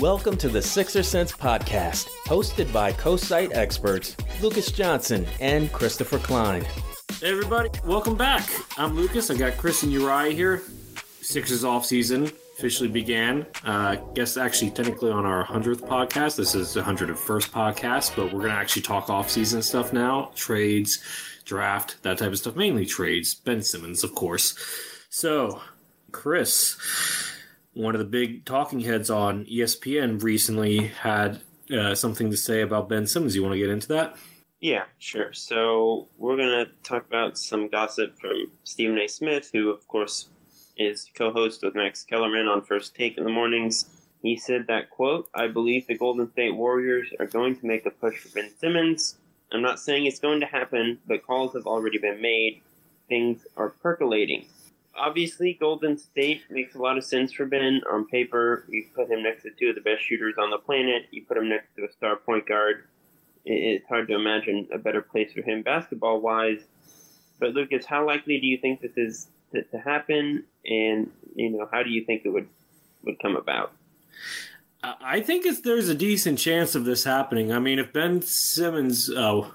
Welcome to the Sixer Sense podcast, hosted by co-site experts Lucas Johnson and Christopher Klein. Hey everybody, welcome back. I'm Lucas. I got Chris and Uriah here. Sixers off season officially began. Uh, I guess actually technically on our hundredth podcast. This is the hundred first podcast, but we're gonna actually talk off season stuff now, trades, draft, that type of stuff. Mainly trades. Ben Simmons, of course. So, Chris, one of the big talking heads on ESPN recently had uh, something to say about Ben Simmons. You want to get into that? Yeah, sure. So we're gonna talk about some gossip from Stephen A. Smith, who of course is co-host with Max Kellerman on First Take in the mornings. He said that quote, I believe the Golden State Warriors are going to make a push for Ben Simmons. I'm not saying it's going to happen, but calls have already been made. Things are percolating. Obviously, Golden State makes a lot of sense for Ben. On paper, you put him next to two of the best shooters on the planet. You put him next to a star point guard it's hard to imagine a better place for him basketball wise. But Lucas, how likely do you think this is to, to, happen? And you know, how do you think it would would come about? I think it's, there's a decent chance of this happening. I mean, if Ben Simmons, oh,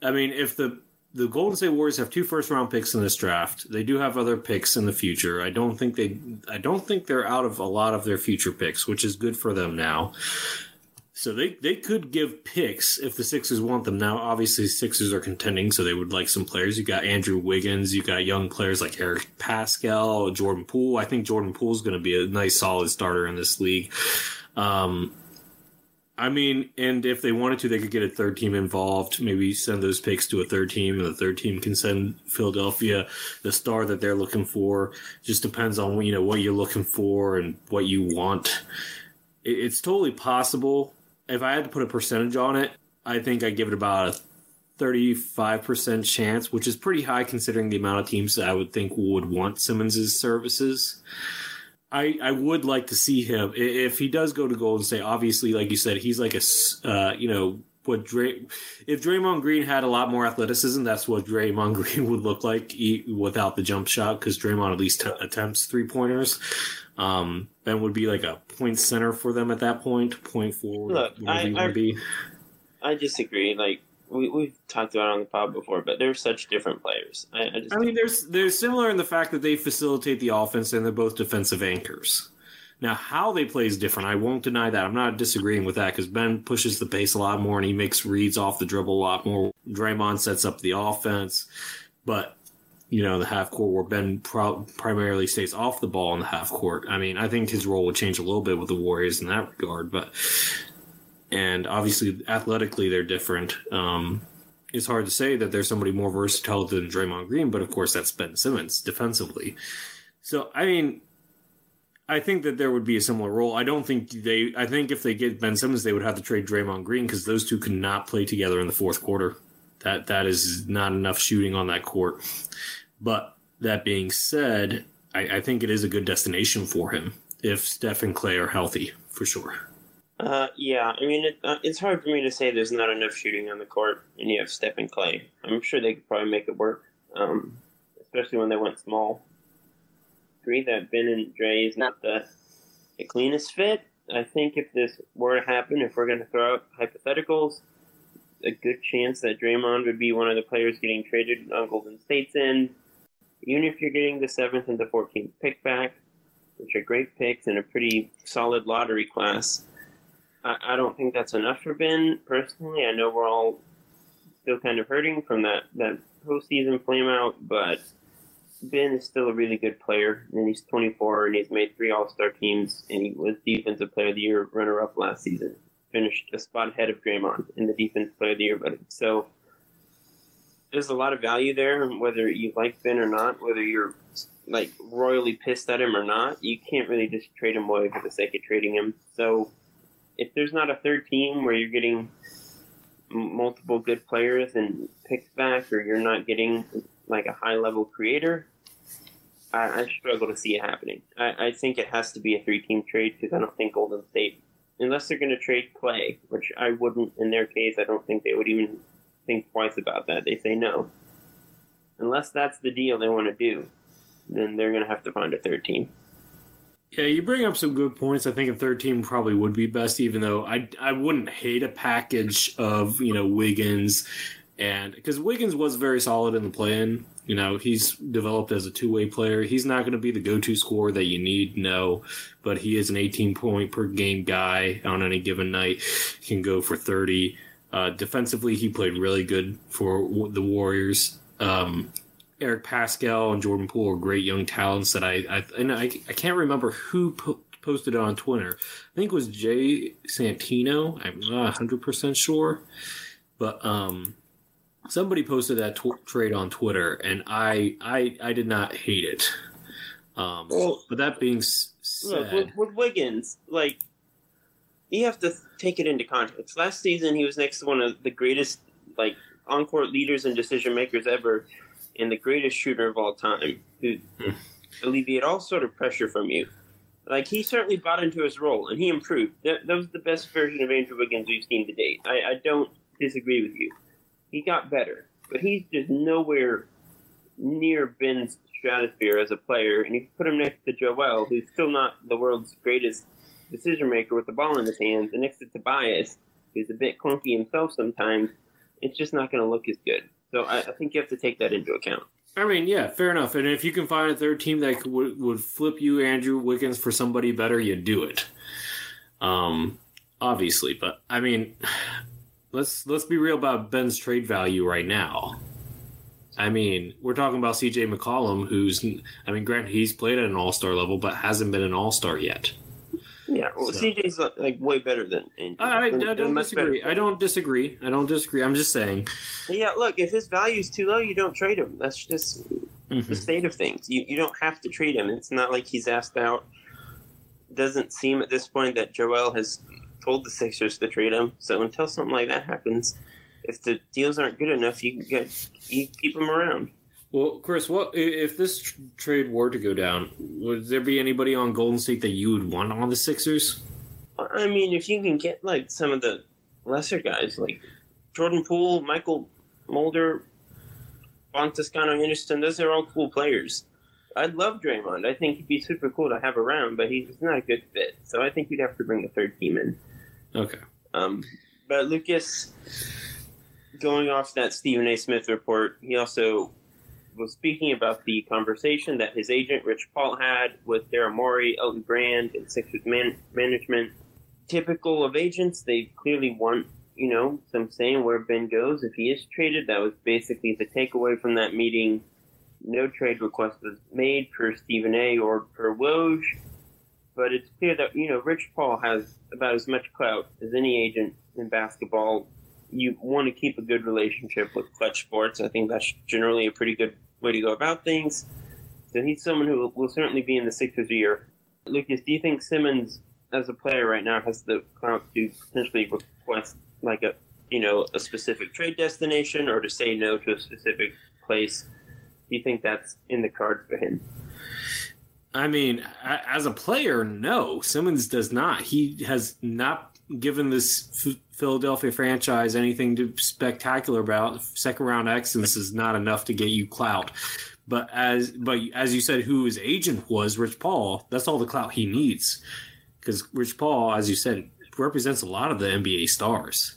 I mean, if the the Golden State Warriors have two first round picks in this draft. They do have other picks in the future. I don't think they I don't think they're out of a lot of their future picks, which is good for them now. So they, they could give picks if the Sixers want them. Now, obviously, Sixers are contending, so they would like some players. You got Andrew Wiggins, you got young players like Eric Paschall, Jordan Poole. I think Jordan Poole is going to be a nice, solid starter in this league. Um, I mean, and if they wanted to, they could get a third team involved. Maybe send those picks to a third team, and the third team can send Philadelphia the star that they're looking for. Just depends on you know what you're looking for and what you want. It's totally possible if I had to put a percentage on it, I think I give it about a 35% chance, which is pretty high considering the amount of teams that I would think would want Simmons' services. I, I would like to see him if he does go to Golden State. Obviously, like you said, he's like a uh, you know what Dray. If Draymond Green had a lot more athleticism, that's what Draymond Green would look like without the jump shot because Draymond at least t- attempts three pointers. Um, Ben would be like a point center for them at that point, point forward, Look, I, I, I, disagree. Like we we've talked about it on the pod before, but they're such different players. I, I, I mean, there's they're similar in the fact that they facilitate the offense and they're both defensive anchors. Now, how they play is different. I won't deny that. I'm not disagreeing with that because Ben pushes the pace a lot more and he makes reads off the dribble a lot more. Draymond sets up the offense, but you know, the half court where Ben pro- primarily stays off the ball in the half court. I mean, I think his role would change a little bit with the Warriors in that regard, but and obviously athletically they're different. Um, it's hard to say that there's somebody more versatile than Draymond Green, but of course that's Ben Simmons defensively. So I mean, I think that there would be a similar role. I don't think they. I think if they get Ben Simmons, they would have to trade Draymond Green because those two could not play together in the fourth quarter. That that is not enough shooting on that court. But that being said, I, I, think it is a good destination for him if Steph and Clay are healthy, for sure. Uh, yeah, I mean, it, uh, it's hard for me to say there's not enough shooting on the court and you have Steph and Clay. I'm sure they could probably make it work, um, especially when they went small. Agree that Ben and Dre is not the, the cleanest fit. I think if this were to happen, if we're going to throw out hypotheticals, a good chance that Draymond would be one of the players getting traded on Golden State's end even if you're getting the seventh and the 14th pick back, which are great picks and a pretty solid lottery class, I, I don't think that's enough for Ben. Personally, I know we're all still kind of hurting from that, that postseason flameout, but Ben is still a really good player, and he's 24, and he's made three All Star teams, and he was Defensive Player of the Year runner up last season. Finished a spot ahead of Draymond in the Defensive Player of the Year voting. So there's a lot of value there, whether you like Ben or not, whether you're like royally pissed at him or not. You can't really just trade him away for the sake of trading him. So if there's not a third team where you're getting multiple good players and picks back, or you're not getting like a high level creator, I, I struggle to see it happening. I, I think it has to be a three team trade because I don't think Golden State, unless they're going to trade Clay, which I wouldn't in their case, I don't think they would even think twice about that. They say no. Unless that's the deal they want to do, then they're going to have to find a third team. Yeah, you bring up some good points. I think a third team probably would be best, even though I I wouldn't hate a package of you know Wiggins and because Wiggins was very solid in the play-in. You know, he's developed as a two-way player. He's not going to be the go-to scorer that you need, no, but he is an 18 point per game guy on any given night. He can go for 30. Uh, defensively, he played really good for the Warriors. Um, Eric Paschall and Jordan Poole are great young talents that I I and I, I can't remember who po- posted it on Twitter. I think it was Jay Santino. I'm not 100 percent sure, but um, somebody posted that tw- trade on Twitter, and I I I did not hate it. Um, well, but that being said, look, with, with Wiggins, like you have to take it into context. Last season, he was next to one of the greatest like on-court leaders and decision makers ever, and the greatest shooter of all time, who hmm. alleviate all sort of pressure from you. Like he certainly bought into his role and he improved. That, that was the best version of Andrew Wiggins we've seen to date. I, I don't disagree with you. He got better, but he's just nowhere near Ben's stratosphere as a player. And you put him next to Joel, who's still not the world's greatest decision maker with the ball in his hands, and next to Tobias, who's a bit clunky himself sometimes. It's just not going to look as good. So I, I think you have to take that into account. I mean, yeah, fair enough. And if you can find a third team that would would flip you Andrew Wiggins for somebody better, you do it. Um, obviously, but I mean, let's let's be real about Ben's trade value right now. I mean, we're talking about CJ McCollum, who's I mean, granted he's played at an All Star level, but hasn't been an All Star yet. Yeah, well, so. CJ's like way better than Andrew. I, I, I don't disagree. I don't disagree. I don't disagree. I'm just saying. Yeah, look, if his value is too low, you don't trade him. That's just mm-hmm. the state of things. You you don't have to trade him. It's not like he's asked out. Doesn't seem at this point that Joel has told the Sixers to trade him. So until something like that happens, if the deals aren't good enough, you get you keep him around. Well, Chris, what if this tr- trade were to go down? Would there be anybody on Golden State that you would want on the Sixers? I mean, if you can get like some of the lesser guys, like Jordan Poole, Mychal Mulder, Juan Toscano Anderson, those are all cool players. I'd love Draymond. I think he'd be super cool to have around, but he's not a good fit. So I think you'd have to bring a third team in. Okay. Um, but Lucas, going off that Stephen A. Smith report, he also was speaking about the conversation that his agent Rich Paul had with Daryl Morey, Elton Brand, and Sixers man- management. Typical of agents, they clearly want you know some saying where Ben goes if he is traded. That was basically the takeaway from that meeting. No trade request was made per Stephen A. or per Woj, but it's clear that you know Rich Paul has about as much clout as any agent in basketball you want to keep a good relationship with Clutch Sports. I think that's generally a pretty good way to go about things. So he's someone who will certainly be in the Sixers year. Lucas, do you think Simmons, as a player right now, has the clout to potentially request like a you know a specific trade destination or to say no to a specific place? Do you think that's in the cards for him? I mean, as a player, no. Simmons does not. He has not given this Philadelphia franchise anything to spectacular about. Second round excellence is not enough to get you clout. But as but as you said, who his agent was, Rich Paul. That's all the clout he needs, because Rich Paul, as you said, represents a lot of the NBA stars.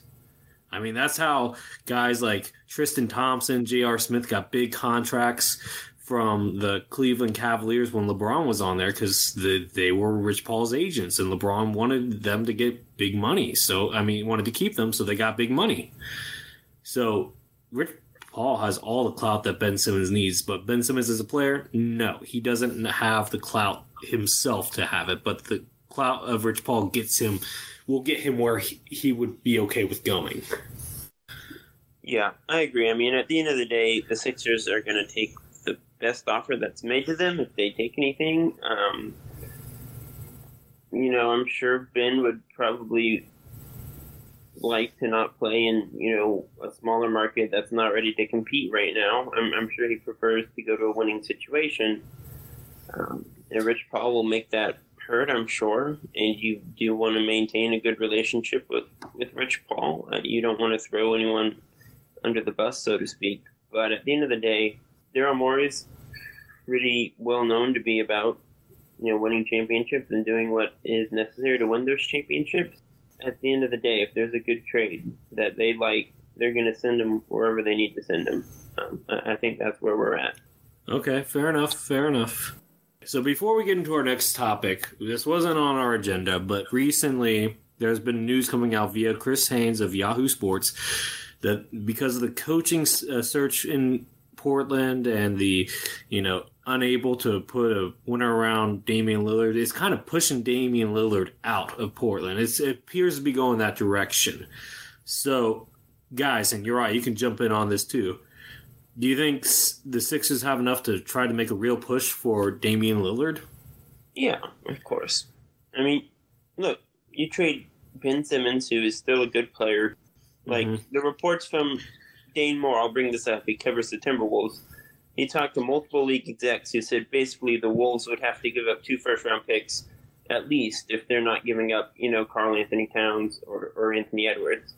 I mean, that's how guys like Tristan Thompson, J.R. Smith got big contracts from the Cleveland Cavaliers when LeBron was on there because the, they were Rich Paul's agents and LeBron wanted them to get big money. So, I mean, wanted to keep them, so they got big money. So, Rich Paul has all the clout that Ben Simmons needs, but Ben Simmons as a player, no, he doesn't have the clout himself to have it, but the clout of Rich Paul gets him, will get him where he, he would be okay with going. Yeah, I agree. I mean, at the end of the day, the Sixers are going to take best offer that's made to them if they take anything. Um, you know, I'm sure Ben would probably like to not play in you know a smaller market that's not ready to compete right now. I'm, I'm sure he prefers to go to a winning situation. Um, and Rich Paul will make that hurt, I'm sure. And you do want to maintain a good relationship with with Rich Paul. Uh, you don't want to throw anyone under the bus, so to speak. But at the end of the day, Daryl Morey's pretty well known to be about you know, winning championships and doing what is necessary to win those championships. At the end of the day, if there's a good trade that they like, they're going to send them wherever they need to send them. Um, I think that's where we're at. Okay, fair enough. Fair enough. So before we get into our next topic, this wasn't on our agenda, but recently there's been news coming out via Chris Haynes of Yahoo Sports that because of the coaching uh, search in Portland and the, you know, unable to put a winner around Damian Lillard, is kind of pushing Damian Lillard out of Portland. It's, it appears to be going that direction. So, guys, and you're right, you can jump in on this too. Do you think the Sixers have enough to try to make a real push for Damian Lillard? Yeah, of course. I mean, look, you trade Ben Simmons, who is still a good player. Like mm-hmm. the reports from Dane Moore, I'll bring this up. He covers the Timberwolves. He talked to multiple league execs who said basically the Wolves would have to give up two first round picks at least if they're not giving up, you know, Karl-Anthony Towns or, or Anthony Edwards.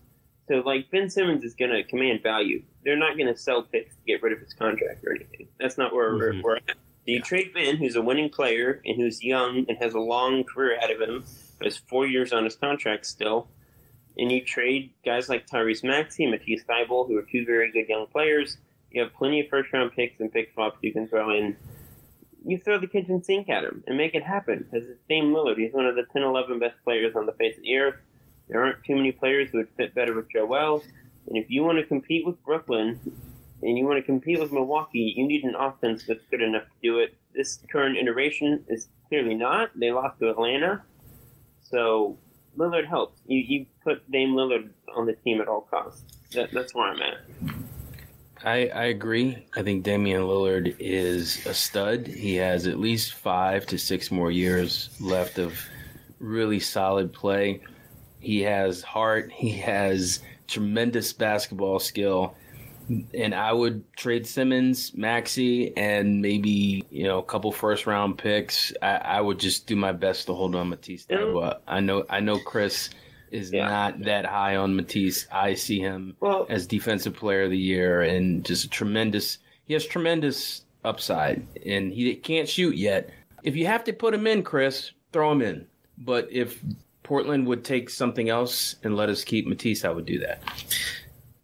So like Ben Simmons is going to command value. They're not going to sell picks to get rid of his contract or anything. That's not where mm-hmm. we're, we're at. Do you trade Ben, who's a winning player and who's young and has a long career ahead of him, but has four years on his contract still, and you trade guys like Tyrese Maxey, Matisse Thybulle, who are two very good young players. You have plenty of first round picks and pick swaps you can throw in. You throw the kitchen sink at him and make it happen. Because it's Dame Lillard. He's one of the 10, 11 best players on the face of the earth. There aren't too many players who would fit better with Joel. And if you want to compete with Brooklyn and you want to compete with Milwaukee, you need an offense that's good enough to do it. This current iteration is clearly not. They lost to Atlanta. So Lillard helps. You you put Dame Lillard on the team at all costs. That, that's where I'm at. I, I agree. I think Damian Lillard is a stud. He has at least five to six more years left of really solid play. He has heart. He has tremendous basketball skill. And I would trade Simmons, Maxey, and maybe you know a couple first round picks. I, I would just do my best to hold on Matisse. But I know I know Chris is yeah. not that high on Matisse. I see him well, as defensive player of the year and just a tremendous. He has tremendous upside, and he can't shoot yet. If you have to put him in, Chris, throw him in. But if Portland would take something else and let us keep Matisse, I would do that.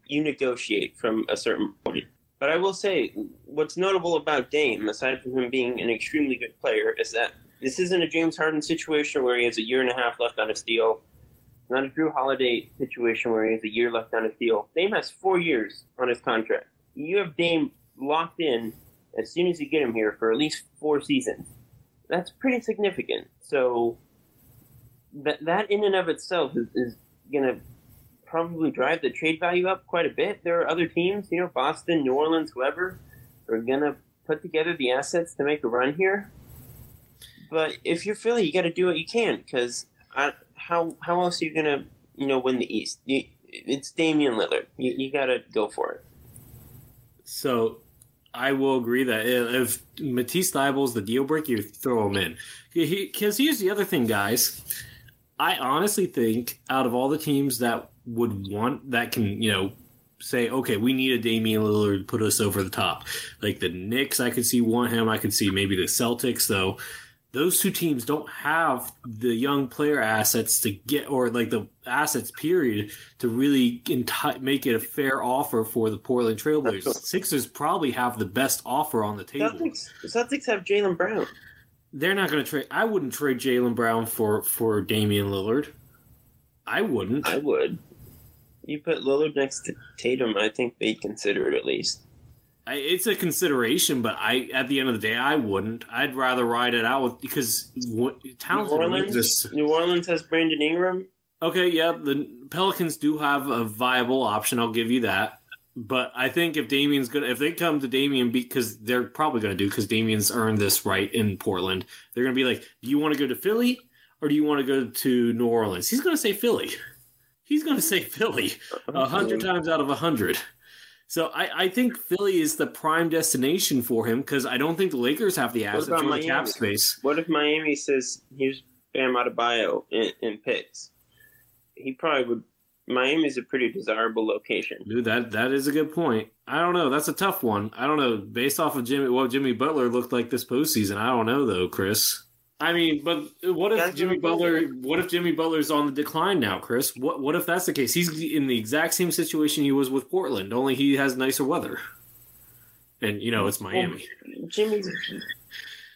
You negotiate from a certain point. But I will say, what's notable about Dame, aside from him being an extremely good player, is that this isn't a James Harden situation where he has a year and a half left on his deal not a Jrue Holiday situation where he has a year left on his deal. Dame has four years on his contract. You have Dame locked in as soon as you get him here for at least four seasons. That's pretty significant. So that that in and of itself is, is going to probably drive the trade value up quite a bit. There are other teams, you know, Boston, New Orleans, whoever, are going to put together the assets to make a run here. But if you're Philly, you got to do what you can because how how else are you gonna you know win the East? You, it's Damian Lillard. You, you got to go for it. So I will agree that if Matisse Thybulle the deal breaker, you throw him in. Because here's the other thing, guys. I honestly think out of all the teams that would want that can you know say, okay, we need a Damian Lillard to put us over the top. Like the Knicks, I could see want him. I could see maybe the Celtics, though those two teams don't have the young player assets to get or like the assets period to really enti- make it a fair offer for the Portland Trailblazers. Sixers probably have the best offer on the table. Celtics, Celtics have Jaylen Brown. They're not going to trade. I wouldn't trade Jaylen Brown for for Damian Lillard. I wouldn't. I would. You put Lillard next to Tatum, I think they'd consider it at least. I, it's a consideration, but I at the end of the day, I wouldn't. I'd rather ride it out with because what, New Orleans, New Orleans has Brandon Ingram. Okay, yeah, the Pelicans do have a viable option. I'll give you that. But I think if Damian's good, if they come to Damian, because they're probably going to do because Damian's earned this right in Portland, they're going to be like, "Do you want to go to Philly or do you want to go to New Orleans?" He's going to say Philly. He's going to say Philly a hundred times out of a hundred. So I, I think Philly is the prime destination for him because I don't think the Lakers have the assets or the cap space. What if Miami says here's Bam Adebayo in, in picks? He probably would. Miami's a pretty desirable location. Dude, that that is a good point. I don't know. That's a tough one. I don't know. Based off of Jimmy, what Jimmy Butler looked like this postseason, I don't know though, Chris. I mean, but what if Guys Jimmy Butler? What if Jimmy Butler's on the decline now, Chris? What what if that's the case? He's in the exact same situation he was with Portland, only he has nicer weather. And you know it's Miami. Jimmy's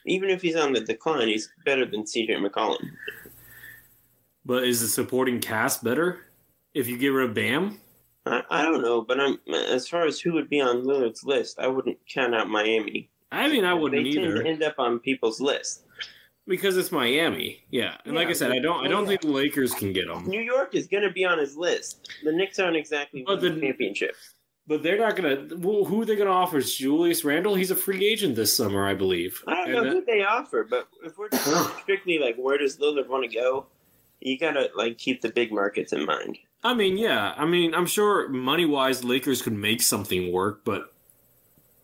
even if he's on the decline, he's better than CJ McCollum. But is the supporting cast better if you get rid of Bam? I, I don't know, but I'm as far as who would be on Lillard's list, I wouldn't count out Miami. I mean, I wouldn't they tend either to end up on people's list. Because it's Miami. Yeah, and like I said, I don't. I don't think the Lakers can get him. New York is going to be on his list. The Knicks aren't exactly But the- the championship. But they're not gonna. Well, who are they gonna offer? Is Julius Randle? He's a free agent this summer, I believe. I don't And know that- who they offer, but if we're strictly like where does Lillard want to go, you gotta like keep the big markets in mind. I mean, yeah. I mean, I'm sure money wise, Lakers could make something work, but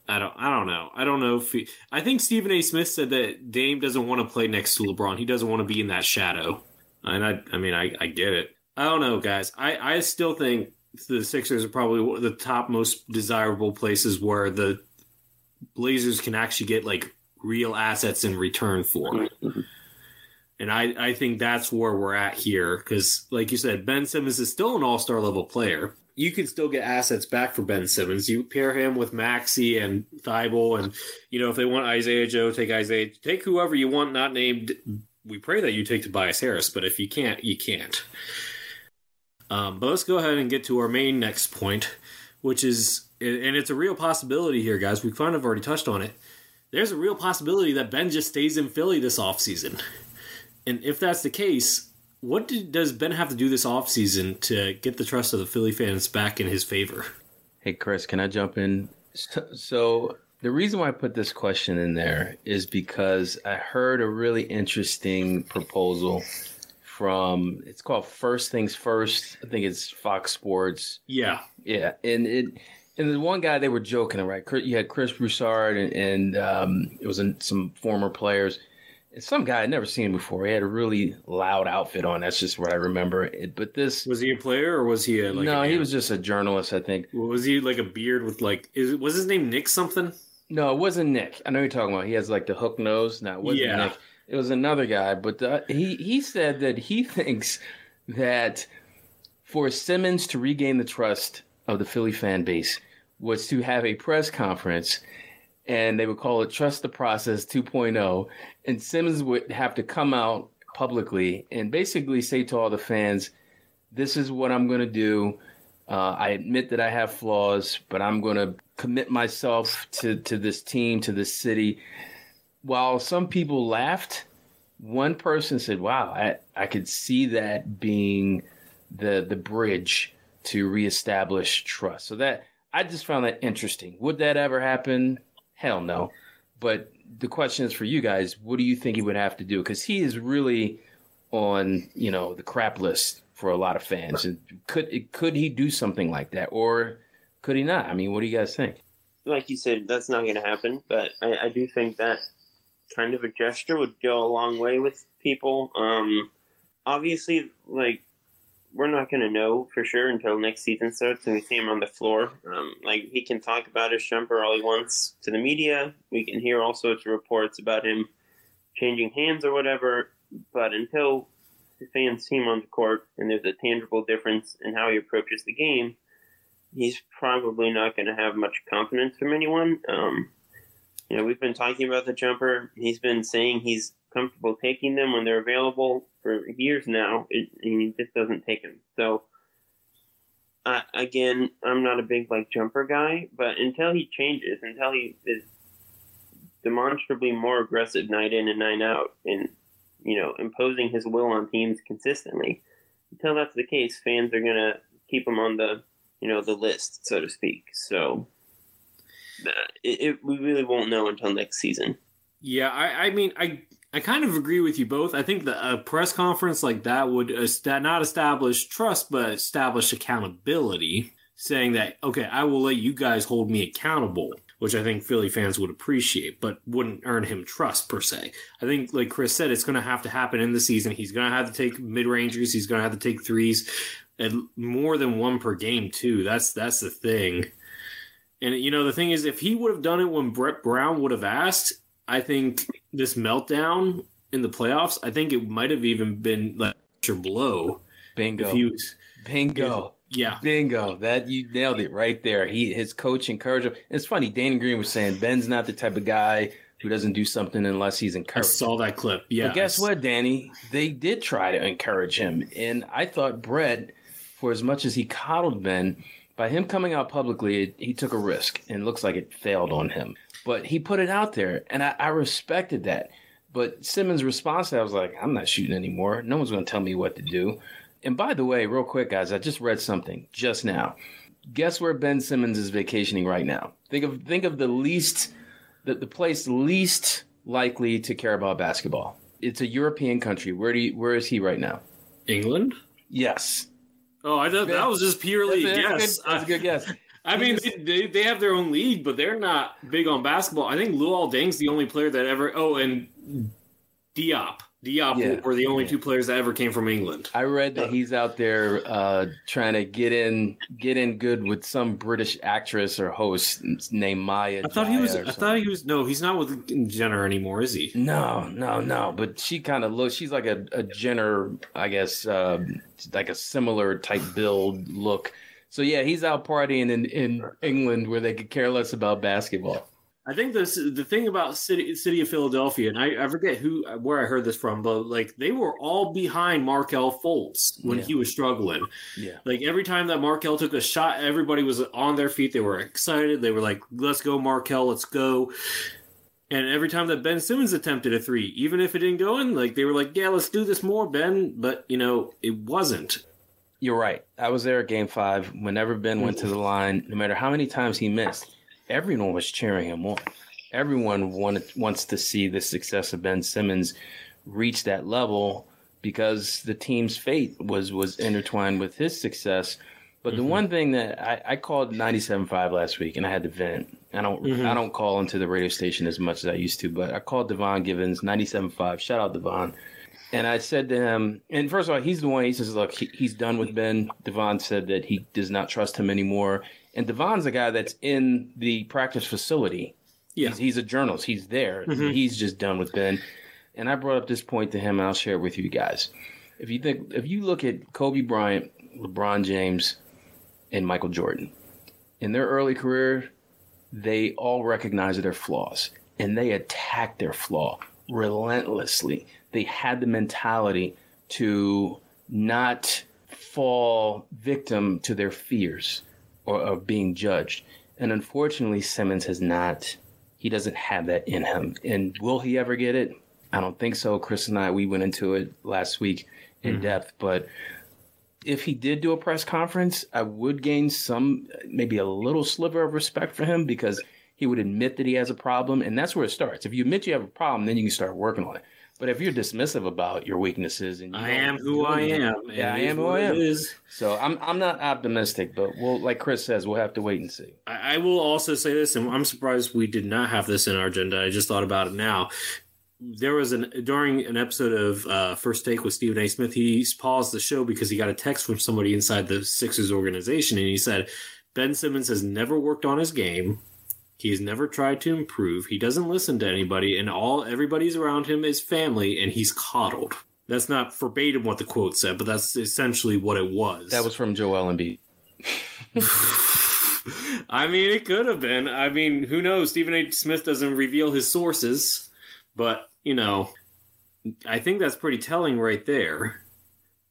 I don't. I don't know. I don't know if he. I think Stephen A. Smith said that Dame doesn't want to play next to LeBron. He doesn't want to be in that shadow. And I. I mean, I. I get it. I don't know, guys. I. I still think the Sixers are probably the top most desirable places where the Blazers can actually get like real assets in return for. And I, I think that's where we're at here because, like you said, Ben Simmons is still an all star level player. You can still get assets back for Ben Simmons. You pair him with Maxey and Thybulle, and you know if they want Isaiah Joe, take Isaiah, take whoever you want, not named. We pray that you take Tobias Harris, but if you can't, you can't. Um, but let's go ahead and get to our main next point, which is, and it's a real possibility here, guys. We kind of already touched on it. There's a real possibility that Ben just stays in Philly this offseason. And if that's the case, what did, does Ben have to do this offseason to get the trust of the Philly fans back in his favor? Hey, Chris, can I jump in? So, so the reason why I put this question in there is because I heard a really interesting proposal from it's called First Things First. I think it's Fox Sports. Yeah. Yeah, and it and the one guy they were joking, right? You had Chris Broussard and, and um, it was in some former players. Some guy I'd never seen before. He had a really loud outfit on. That's just what I remember. It, but this, Was he a player or was he a, like no, a- he was just a journalist, I think. Was he like a beard with like? Is, was his name Nick something? No, it wasn't Nick. I know you're talking about. He has like the hook nose. No, it wasn't Yeah. Nick. It was another guy. But uh, he he said that he thinks that for Simmons to regain the trust of the Philly fan base was to have a press conference, and they would call it "Trust the Process 2.0," and Simmons would have to come out publicly and basically say to all the fans, "This is what I'm going to do." Uh, I admit that I have flaws, but I'm going to commit myself to, to this team, to this city. While some people laughed, one person said, Wow, I, I could see that being the the bridge to reestablish trust. So that I just found that interesting. Would that ever happen? Hell no. But the question is for you guys, what do you think he would have to do? Because he is really on, you know, the crap list for a lot of fans. And could could he do something like that, or could he not? I mean, what do you guys think? Like you said, that's not going to happen, but I, I do think that kind of a gesture would go a long way with people. Um, obviously, like we're not going to know for sure until next season starts and we see him on the floor. Um, like he can talk about his jumper all he wants to the media. We can hear all sorts of reports about him changing hands or whatever. But until the fans see him on the court and there's a tangible difference in how he approaches the game, he's probably not going to have much confidence from anyone. Um, you know, we've been talking about the jumper. He's been saying he's comfortable taking them when they're available for years now, it, and he just doesn't take them. So, uh, again, I'm not a big like jumper guy, but until he changes, until he is demonstrably more aggressive night in and night out, and you know, imposing his will on teams consistently, until that's the case, fans are gonna keep him on the you know the list, so to speak. So. Uh, it, it, we really won't know until next season. Yeah, I, I mean, I I kind of agree with you both. I think that a press conference like that would est- not establish trust, but establish accountability, saying that okay, I will let you guys hold me accountable, which I think Philly fans would appreciate, but wouldn't earn him trust per se. I think, like Chris said, it's going to have to happen in the season. He's going to have to take mid rangers. He's going to have to take threes, and more than one per game too. That's that's the thing. And you know, the thing is, if he would have done it when Brett Brown would have asked, I think this meltdown in the playoffs, I think it might have even been like or blow Bingo. if he was. Bingo. Yeah, Bingo. That you nailed it right there. He his coach encouraged him. It's funny, Danny Green was saying Ben's not the type of guy who doesn't do something unless he's encouraged. I saw that clip. Yeah, But guess what, Danny? They did try to encourage him. And I thought Brett, for as much as he coddled Ben, by him coming out publicly, it, he took a risk and looks like it failed on him. But he put it out there, and I, I respected that. But Simmons' response to that was like, I'm not shooting anymore. No one's going to tell me what to do. And by the way, real quick, guys, I just read something just now. Guess where Ben Simmons is vacationing right now? Think of think of the least the, the place least likely to care about basketball. It's a European country. Where do you, where is he right now? England. Yes. Oh, I thought that was just purely That's, a a- that's a guess. good, that's a good guess. I mean, they, they, they have their own league, but they're not big on basketball. I think Luol Deng's the only player that ever. Oh, and Diop. Diop Yeah. were the only Yeah. two players that ever came from England. I read that he's out there uh, trying to get in get in good with some British actress or host named Maya. I thought he was. Jaya or I thought he was. No, he's not with Jenner anymore, is he? No, no, no. But she kind of looks. She's like a, a Jenner, I guess, uh, like a similar type build look. So yeah, he's out partying in, in England where they could care less about basketball. I think this the thing about city city of Philadelphia, and I, I forget who where I heard this from, but like they were all behind Markelle Fultz when Yeah. he was struggling. Yeah. Like every time that Markelle took a shot, everybody was on their feet. They were excited. They were like, "Let's go, Markelle! Let's go!" And every time that Ben Simmons attempted a three, even if it didn't go in, like they were like, "Yeah, let's do this more, Ben." But you know, it wasn't. You're right. I was there at game five. Whenever Ben went to the line, no matter how many times he missed, everyone was cheering him on. Everyone wanted, wants to see the success of Ben Simmons reach that level because the team's fate was was intertwined with his success. But the one thing that I, I called 97.5 last week, and I had to vent. I don't Mhm. I don't call into the radio station as much as I used to, but I called Devon Givens 97.5. Shout out Devon. And I said to him, and first of all, he's the one. He says, "Look, he, he's done with Ben." Devon said that he does not trust him anymore. And Devon's a guy that's in the practice facility. Yeah. He's, he's a journalist. He's there. Mhm. He's just done with Ben. And I brought up this point to him, and I'll share it with you guys. If you think, if you look at Kobe Bryant, LeBron James, and Michael Jordan, in their early career, they all recognized their flaws and they attacked their flaw relentlessly. They had the mentality to not fall victim to their fears or of being judged. And unfortunately, Simmons has not. He doesn't have that in him. And will he ever get it? I don't think so. Chris and I, we went into it last week in mm-hmm. depth, but if he did do a press conference, I would gain some, maybe a little sliver of respect for him because he would admit that he has a problem. And that's where it starts. If you admit you have a problem, then you can start working on it. But if you're dismissive about your weaknesses and you I am who I am. Yeah, I am who I am. is. So I'm I'm not optimistic, but we'll like Chris says, we'll have to wait and see. I I will also say this, and I'm surprised we did not have this in our agenda. I just thought about it now. There was an during an episode of uh, First Take with Stephen A. Smith. He paused the show because he got a text from somebody inside the Sixers organization, and he said Ben Simmons has never worked on his game. He's never tried to improve. He doesn't listen to anybody, and all everybody's around him is family, and he's coddled. That's not verbatim what the quote said, but that's essentially what it was. That was from Joel Embiid. I mean, it could have been. I mean, who knows? Stephen A. Smith doesn't reveal his sources, but you know, I think that's pretty telling right there.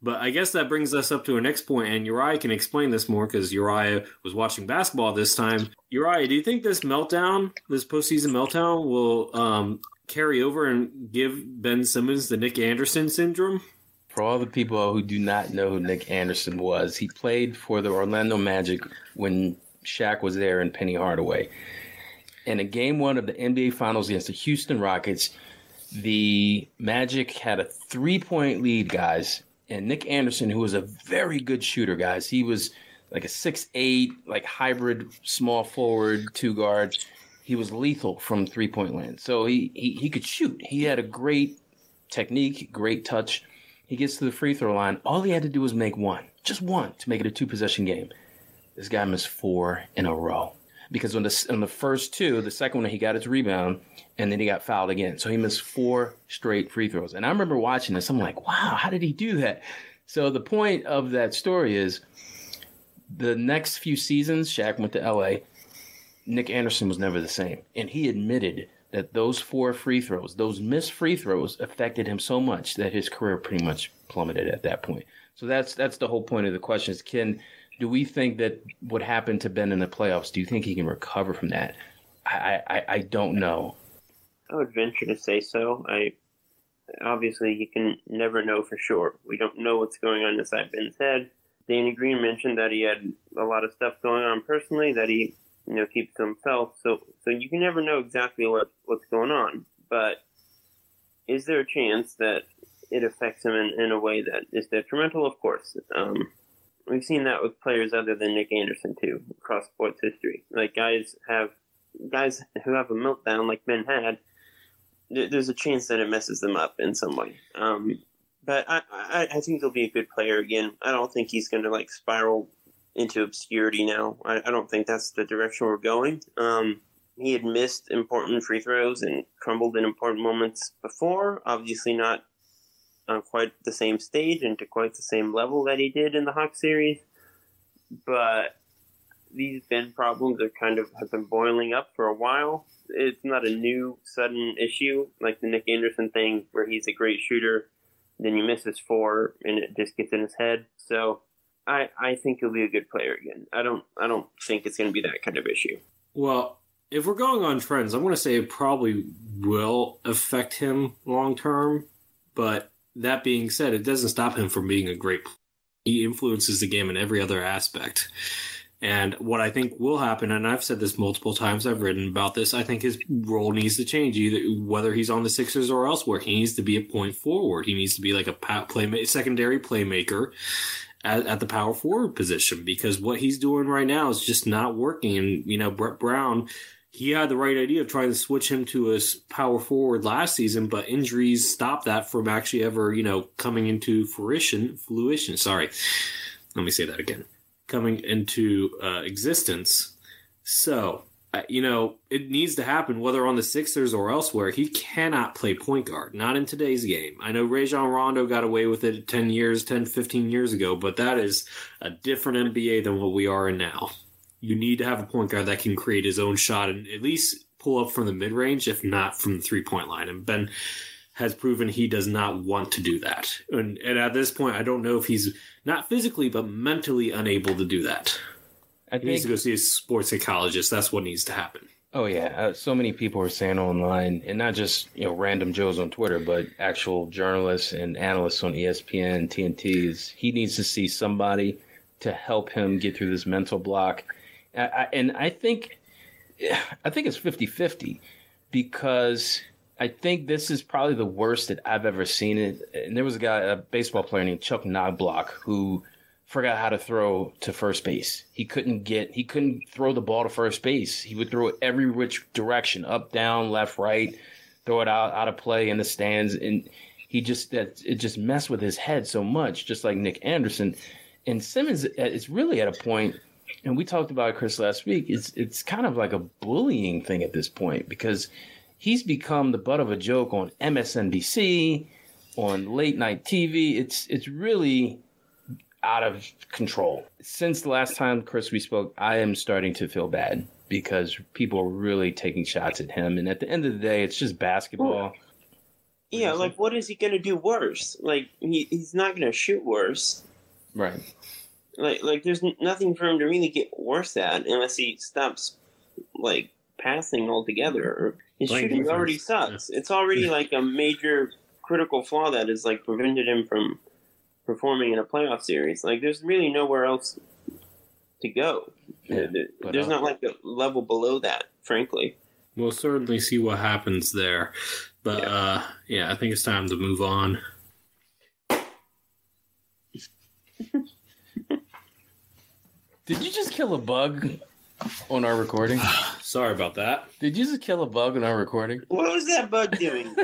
But I guess that brings us up to our next point, and Uriah can explain this more because Uriah was watching basketball this time. Uriah, do you think this meltdown, this postseason meltdown, will um, carry over and give Ben Simmons the Nick Anderson syndrome? For all the people who do not know who Nick Anderson was, he played for the Orlando Magic when Shaq was there and Penny Hardaway. And in game one of the NBA Finals against the Houston Rockets, the Magic had a three point lead, guys. And Nick Anderson, who was a very good shooter, guys, he was like a six eight, like hybrid small forward, two guard. He was lethal from three point land. So he, he, he could shoot. He had a great technique, great touch. He gets to the free throw line. All he had to do was make one, just one, to make it a two possession game. This guy missed four in a row. Because on the on the first two, the second one he got his rebound, and then he got fouled again. So he missed four straight free throws. And I remember watching this. I'm like, wow, how did he do that? So the point of that story is the next few seasons, Shaq went to LA. Nick Anderson was never the same. And he admitted that those four free throws, those missed free throws, affected him so much that his career pretty much plummeted at that point. So that's that's the whole point of the question is can do we think that what happened to Ben in the playoffs, do you think he can recover from that? I, I, I don't know. I would venture to say so. I obviously you can never know for sure. We don't know what's going on inside Ben's head. Danny Green mentioned that he had a lot of stuff going on personally that he you know keeps to himself. So so you can never know exactly what what's going on. But is there a chance that it affects him in, in a way that is detrimental? Of course. Um, we've seen that with players other than Nick Anderson too across sports history. Like guys have guys who have a meltdown like Ben had. There's a chance that it messes them up in some way. Um, but I, I, I think he'll be a good player again. I don't think he's going to like spiral into obscurity now. I, I don't think that's the direction we're going. Um, he had missed important free throws and crumbled in important moments before. Obviously, not on quite the same stage and to quite the same level that he did in the Hawk series. But these Ben problems are kind of have been boiling up for a while. It's not a new sudden issue like the Nick Anderson thing where he's a great shooter, then you miss his four and it just gets in his head. So I I think he'll be a good player again. I don't I don't think it's going to be that kind of issue. Well, if we're going on trends, I'm going to say it probably will affect him long term. But that being said, it doesn't stop him from being a great. Player. He influences the game in every other aspect. And what I think will happen, and I've said this multiple times, I've written about this. I think his role needs to change, either whether he's on the Sixers or elsewhere. He needs to be a point forward. He needs to be like a play secondary playmaker at, at, the power forward position because what he's doing right now is just not working. And you know, Brett Brown he had the right idea of trying to switch him to a power forward last season, but injuries stopped that from actually ever, you know, coming into fruition. Fruition, sorry. Let me say that again. Coming into uh, existence. So, uh, you know, it needs to happen whether on the Sixers or elsewhere. He cannot play point guard, not in today's game. I know Rajon Rondo got away with it 10 years, 10, 15 years ago, but that is a different NBA than what we are in now you need to have a point guard that can create his own shot and at least pull up from the mid range, if not from the three point line. And Ben has proven he does not want to do that. And, and at this point, I don't know if he's not physically, but mentally unable to do that. I he needs to go see a sports psychologist. That's what needs to happen. Oh yeah, uh, so many people are saying online, and not just you know random Joes on Twitter, but actual journalists and analysts on ESPN, TNTs. He needs to see somebody to help him get through this mental block I, and I think I think it's 50-50 because I think this is probably the worst that I've ever seen it. And there was a guy, a baseball player named Chuck Knoblauch, who forgot how to throw to first base. He couldn't get, he couldn't throw the ball to first base. He would throw it every which direction, up, down, left, right, throw it out, out of play in the stands, and he just that it just messed with his head so much, just like Nick Anderson. And Simmons uh, is really at a point and we talked about it, Chris last week. It's it's kind of like a bullying thing at this point because he's become the butt of a joke on MSNBC, on late night TV. It's it's really out of control. Since the last time Chris we spoke, I am starting to feel bad because people are really taking shots at him, and at the end of the day, it's just basketball. Yeah, like what is he gonna do worse? Like he, he's not gonna shoot worse. Right. Like, like there's nothing for him to really get worse at unless he stops, like passing altogether. His Playing shooting defense. already sucks. Yeah. It's already like a major critical flaw that has like prevented him from performing in a playoff series. Like, there's really nowhere else to go. Yeah, there's uh, not like a level below that, frankly. We'll certainly see what happens there. But yeah. uh yeah, I think it's time to move on. Did you just kill a bug on our recording? Sorry about that. Did you just kill a bug on our recording? What was that bug doing?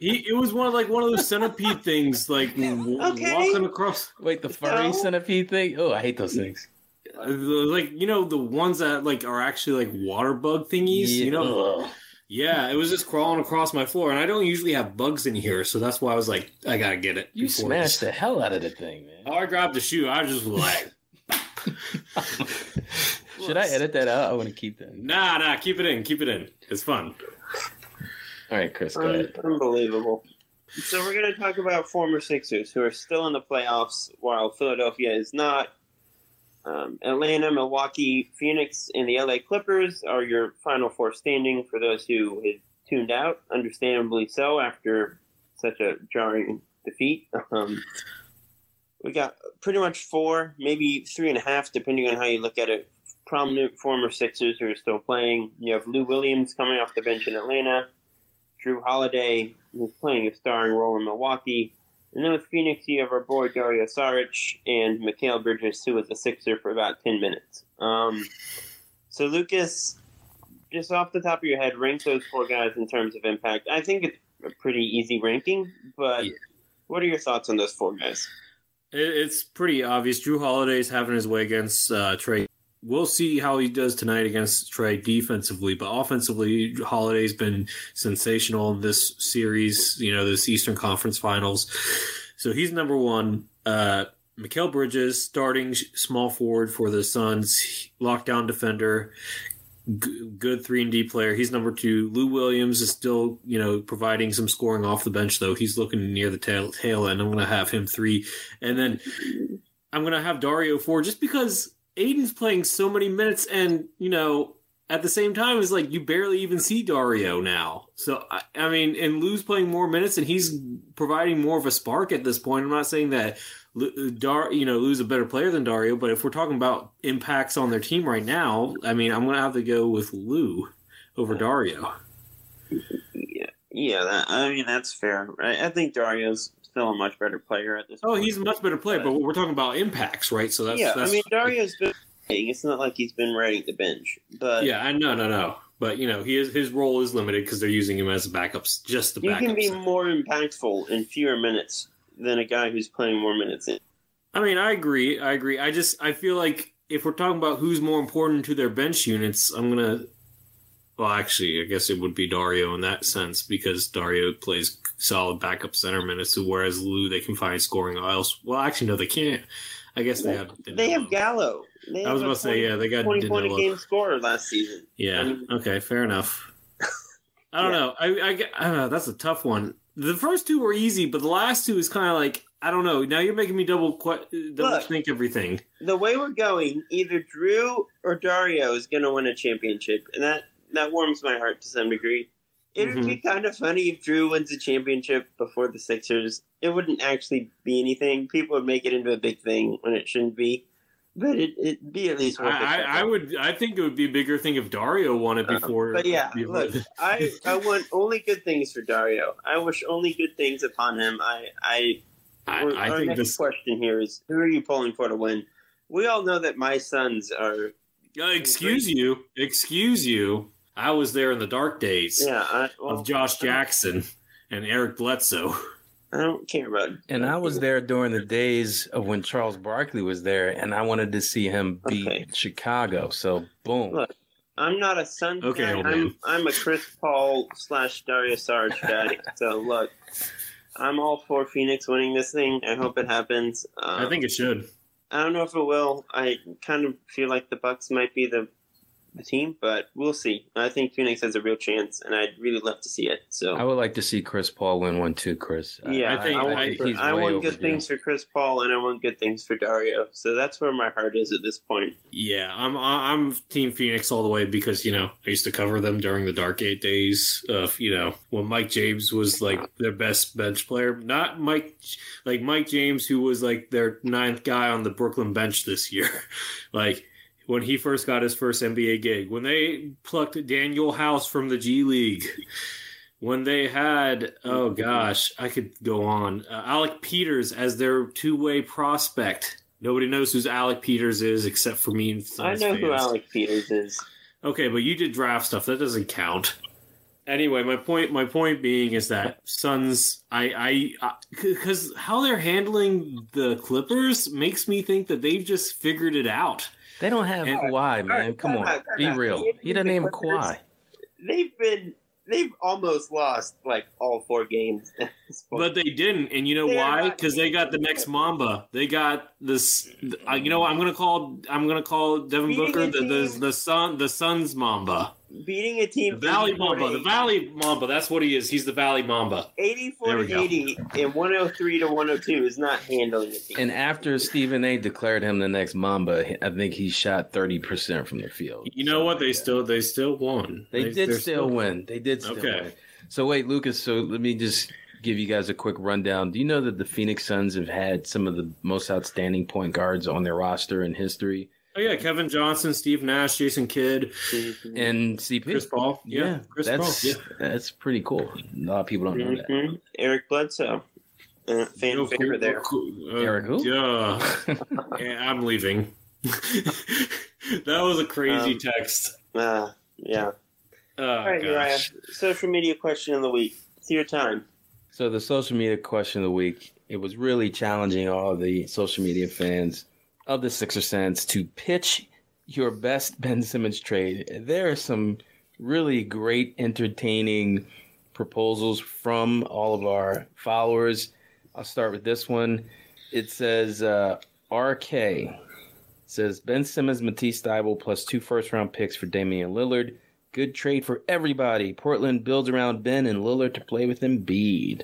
he, it was one of like one of those centipede things, like okay. walking across. Wait, the furry no. centipede thing? Oh, I hate those things. Uh, like you know the ones that like are actually like water bug thingies. You know, Ugh. Yeah, it was just crawling across my floor, and I don't usually have bugs in here, so that's why I was like, I gotta get it. you smashed this. the hell out of the thing, man. Oh, I grabbed the shoe. I was just like, Should I edit that out? I want to keep that. nah, nah, keep it in, keep it in. It's fun. All right, Chris, go ahead. unbelievable. So we're going to talk about former Sixers who are still in the playoffs while Philadelphia is not. Um, Atlanta, Milwaukee, Phoenix, and the LA Clippers are your final four standing for those who had tuned out, understandably so, after such a jarring defeat. Um, we got pretty much four, maybe three and a half, depending on how you look at it. Prominent former Sixers who are still playing. You have Lou Williams coming off the bench in Atlanta. Jrue Holiday, who's playing a starring role in Milwaukee. And then with Phoenix, you have our boy Dario Saric and Mikal Bridges, who was a Sixer for about 10 minutes. Um, so, Lucas, just off the top of your head, rank those four guys in terms of impact. I think it's a pretty easy ranking, but Yeah. what are your thoughts on those four guys? It's pretty obvious. Jrue Holiday's having his way against uh, Trey. We'll see how he does tonight against Trey defensively, but offensively, Holiday's been sensational in this series. You know, this Eastern Conference Finals. So he's number one. Uh, Mikal Bridges, starting small forward for the Suns, lockdown defender, g- good three and D player. He's number two. Lou Williams is still, you know, providing some scoring off the bench though. He's looking near the tail, tail end. I'm going to have him three, and then I'm going to have Dario four, just because Ayton's playing so many minutes, and you know. At the same time, it's like you barely even see Dario now. So I, I mean, and Lou's playing more minutes, and he's providing more of a spark at this point. I'm not saying that Dar, you know, Lou's a better player than Dario, but if we're talking about impacts on their team right now, I mean, I'm gonna have to go with Lou over Dario. Yeah, yeah. That, I mean, that's fair. I think Dario's still a much better player at this. Oh, point. he's a much better player, but we're talking about impacts, right? So that's yeah, that's, I mean, Dario's been. It's not like he's been riding the bench, but yeah, I know, no, no, but you know, he is his role is limited because they're using him as a backup, just the you can be more impactful in fewer minutes than a guy who's playing more minutes. In. I mean, I agree. I agree. I just I feel like if we're talking about who's more important to their bench units, I'm gonna. Well, actually, I guess it would be Dario in that sense because Dario plays solid backup center minutes, whereas Lou they can find scoring else. Well, actually, no, they can't. I guess they have. They have. Gallo. They I was about to say, yeah, they got 20 point game scorer last season. Yeah. I mean- okay. Fair enough. I don't Yeah. know. I, I, I don't know. That's a tough one. The first two were easy, but the last two is kind of like I don't know. Now you're making me double double Look. think everything. The way we're going, either Jrue or Dario is going to win a championship, and that that warms my heart to some degree. It would Mm-hmm. be kind of funny if Jrue wins a championship before the Sixers. It wouldn't actually be anything. People would make it into a big thing when it shouldn't be, but it, it'd be at least worth it. I, I would. I think it would be a bigger thing if Dario won it Uh, before. But yeah, before look, I, I want only good things for Dario. I wish only good things upon him. I I, I, our I think next this. question here is who are you pulling for to win? We all know that my sons are Uh, excuse you. Excuse you. I was there in the dark days yeah. I, well, of Josh Jackson and Eric Bledsoe. I don't care about. And I was there during the days of when Charles Barkley was there, and I wanted to see him beat Okay. Chicago. So, boom. Look, I'm not a Suns Okay, guy. old I'm. I'm a Chris Paul slash Darius Saric guy. so look, I'm all for Phoenix winning this thing. I hope it happens. Um, I think it should. I don't know if it will. I kind of feel like the Bucks might be the the team, but we'll see. I think Phoenix has a real chance, and I'd really love to see it. So I would like to see Chris Paul win one too, Chris. I- yeah, I think- I, I want, think for- he's I want good things for Chris Paul, and I want good things for Dario. So that's where my heart is at this point. Yeah, I'm I'm Team Phoenix all the way because you know I used to cover them during the Dark Eight days of you know when Mike James was like their best bench player, not Mike like Mike James who was like their ninth guy on the Brooklyn bench this year, like when he first got his first NBA gig, when they plucked Danuel House from the G League. When they had, oh gosh, I could go on. Uh, Alec Peters as their two way prospect. Nobody knows who Alec Peters is except for me and I know who. Alec Peters is. Okay, but you did draft stuff. That doesn't count. Anyway, my point my point being is that Suns I I because how they're handling the Clippers makes me think that they've just figured it out. They don't have And- Kawhi, man. Alright, Come on, out, be out. real. The He doesn't name Clippers- Kawhi. They've been they've almost lost like all four games. at this point. But they didn't, and you know They're why? Because they got the next Mamba. They got this. Uh, you know, what? I'm gonna call. I'm gonna call Devin Booker a the the team- the sun the Suns Mamba, beating a the team Valley Mamba, the 80 Valley Mamba. That's what he is. He's the Valley Mamba. 84 to 80 and 103 to 102 is not handling the team. And after Stephen A. declared him the next Mamba, I think he shot thirty percent from the field. You know what? They Yeah. still they still won. They, did they're still win. They did still Okay. win. So wait, Lucas. So let me just give you guys a quick rundown. Do you know that the Phoenix Suns have had some of the most outstanding point guards on their roster in history? Oh yeah, Kevin Johnson, Steve Nash, Jason Kidd, And CP, Chris Paul. Yeah, yeah, Chris that's Paul. Yeah. that's pretty cool. A lot of people don't know that. Mhm. Eric Bledsoe. Uh, fan No, favorite there. uh, Eric who? Yeah. Yeah, I'm leaving. that was a crazy Um, text. Uh, yeah. Oh, All right, Uriah. Social media question of the week. It's your time. So the social media question of the week, it was really challenging all the social media fans of the Sixer Sense to pitch your best Ben Simmons trade. There are some really great, entertaining proposals from all of our followers. I'll start with this one. It says uh, RK says Ben Simmons, Matisse Thybulle plus two first round picks for Damian Lillard. Good trade for everybody. Portland builds around Ben and Lillard to play with Embiid.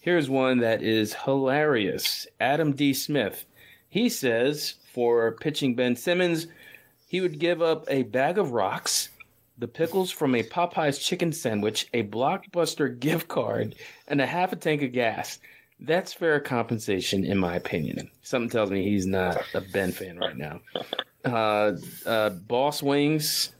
Here's one that is hilarious. Adam D. Smith. He says for pitching Ben Simmons, he would give up a bag of rocks, the pickles from a Popeye's chicken sandwich, a blockbuster gift card, and a half a tank of gas. That's fair compensation, in my opinion. Something tells me he's not a Ben fan right now. Uh, uh, Boss Wings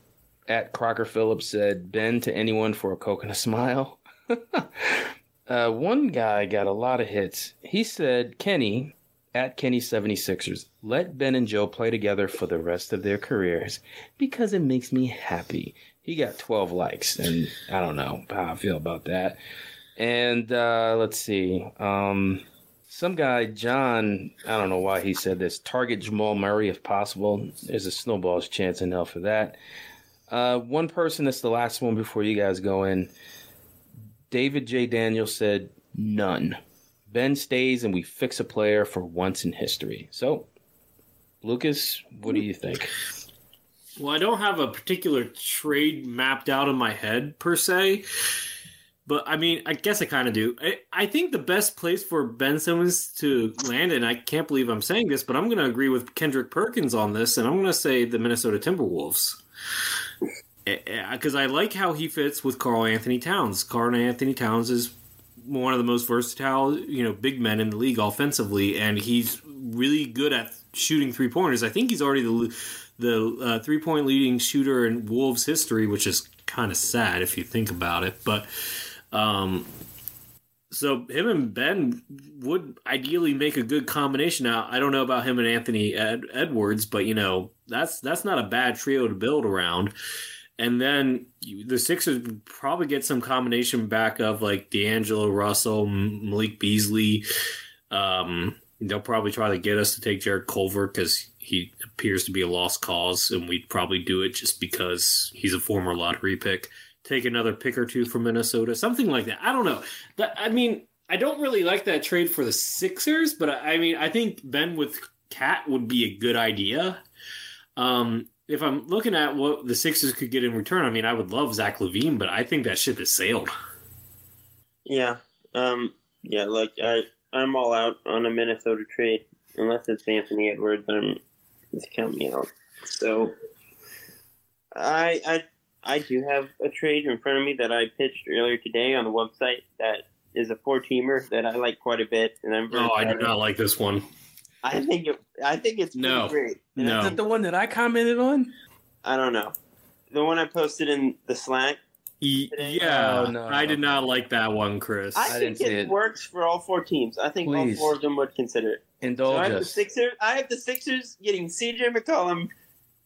at Crocker Phillips said, Ben to anyone for a coconut smile. uh, one guy got a lot of hits. He said, Kenny, at Kenny 76ers, let Ben and Joe play together for the rest of their careers because it makes me happy. He got 12 likes, and I don't know how I feel about that. And uh, let's see. Um, some guy, John, I don't know why he said this. Target Jamal Murray if possible. There's a snowball's chance in hell for that. Uh, one person that's the last one before you guys go in. David J. Daniel said none. Ben stays and we fix a player for once in history. So, Lucas, what do you think? Well, I don't have a particular trade mapped out in my head per se, but I mean, I guess I kind of do. I, I think the best place for Ben Simmons to land, and I can't believe I'm saying this, but I'm going to agree with Kendrick Perkins on this, and I'm going to say the Minnesota Timberwolves. Eh, eh, because I like how he fits with Karl-Anthony Towns. Karl-Anthony Towns is one of the most versatile, you know, big men in the league offensively, and he's really good at shooting three pointers. I think he's already the the uh, three point leading shooter in Wolves history, which is kind of sad if you think about it. But um, so him and Ben would ideally make a good combination. Now I don't know about him and Anthony Ed- Edwards, but you know that's that's not a bad trio to build around. And then you, the Sixers probably get some combination back of like D'Angelo Russell, Malik Beasley. Um, they'll probably try to get us to take Jarrett Culver because he appears to be a lost cause, and we'd probably do it just because he's a former lottery pick. Take another pick or two from Minnesota, something like that. I don't know. That I mean, I don't really like that trade for the Sixers, but I, I mean, I think Ben with KAT would be a good idea. Um, if I'm looking at what the Sixers could get in return, I mean, I would love Zach LaVine, but I think that ship has sailed. Yeah. Um. Yeah. Like I, I'm all out on a Minnesota trade unless it's Anthony Edwards. I'm just count me out. So, I, I, I do have a trade in front of me that I pitched earlier today on the website. That is a four teamer that I like quite a bit, and I'm very. Oh, I do not like this one. I think it. I think it's pretty No. great. And No. Is it the one that I commented on? I don't know. The one I posted in the Slack. E- yeah, Oh, no. I did not like that one, Chris. I, I think didn't see it, it. works for all four teams. I think Please. all four of them would consider it. So Indulge I have the us. Sixers. I have the Sixers getting C.J. McCollum,